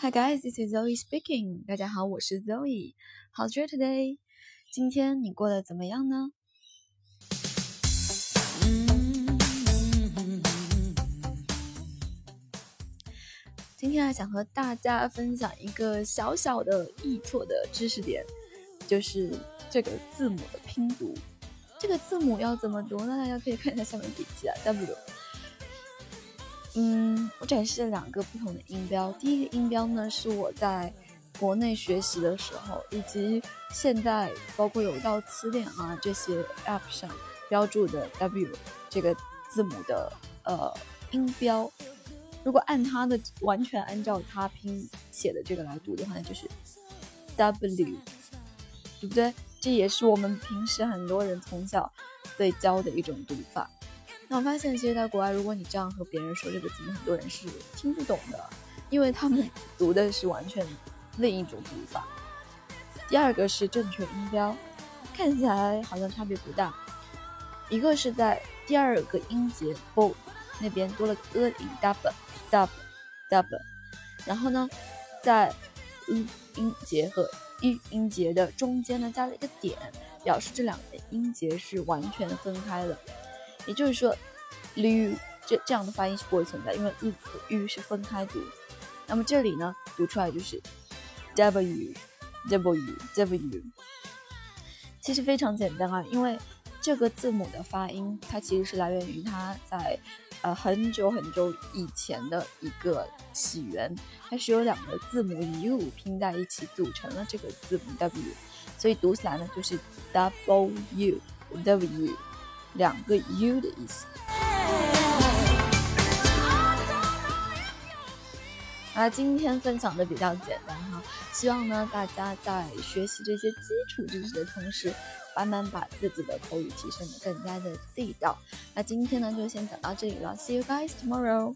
Hi guys, this is Zoe speaking. 大家好，我是 Zoe. How's your today? 今天你过得怎么样呢？今天啊，想和大家分享一个小小的易错的知识点，就是这个字母的拼读。这个字母要怎么读呢？大家可以看一下下面笔记啊，W。嗯，我展示了两个不同的音标。第一个音标呢，是我在国内学习的时候，以及现在包括有道词典啊这些 App 上标注的 W 这个字母的呃音标。如果按它的完全按照它拼写的这个来读的话，那就是 W，对不对？这也是我们平时很多人从小被教的一种读法。那我发现，其实在国外，如果你这样和别人说这个字，很多人是听不懂的，因为他们 读的是完全另一种读法。第二个是正确音标，看起来好像差别不大，一个是在第二个音节 bo 那边多了个 e 音 double double double，然后呢，在 u 音节和 e 音节的中间呢加了一个点，表示这两个音节是完全分开的。也就是说，lu 这这样的发音是不会存在，因为 u 和 u 是分开读。那么这里呢，读出来就是 w w w。其实非常简单啊，因为这个字母的发音，它其实是来源于它在呃很久很久以前的一个起源，它是由两个字母 u 拼在一起组成了这个字母 w，所以读起来呢就是 w w。两个 U 的意思。啊，今天分享的比较简单哈，希望呢大家在学习这些基础知识的同时，慢慢把自己的口语提升的更加的地道。那今天呢就先讲到这里了，See you guys tomorrow。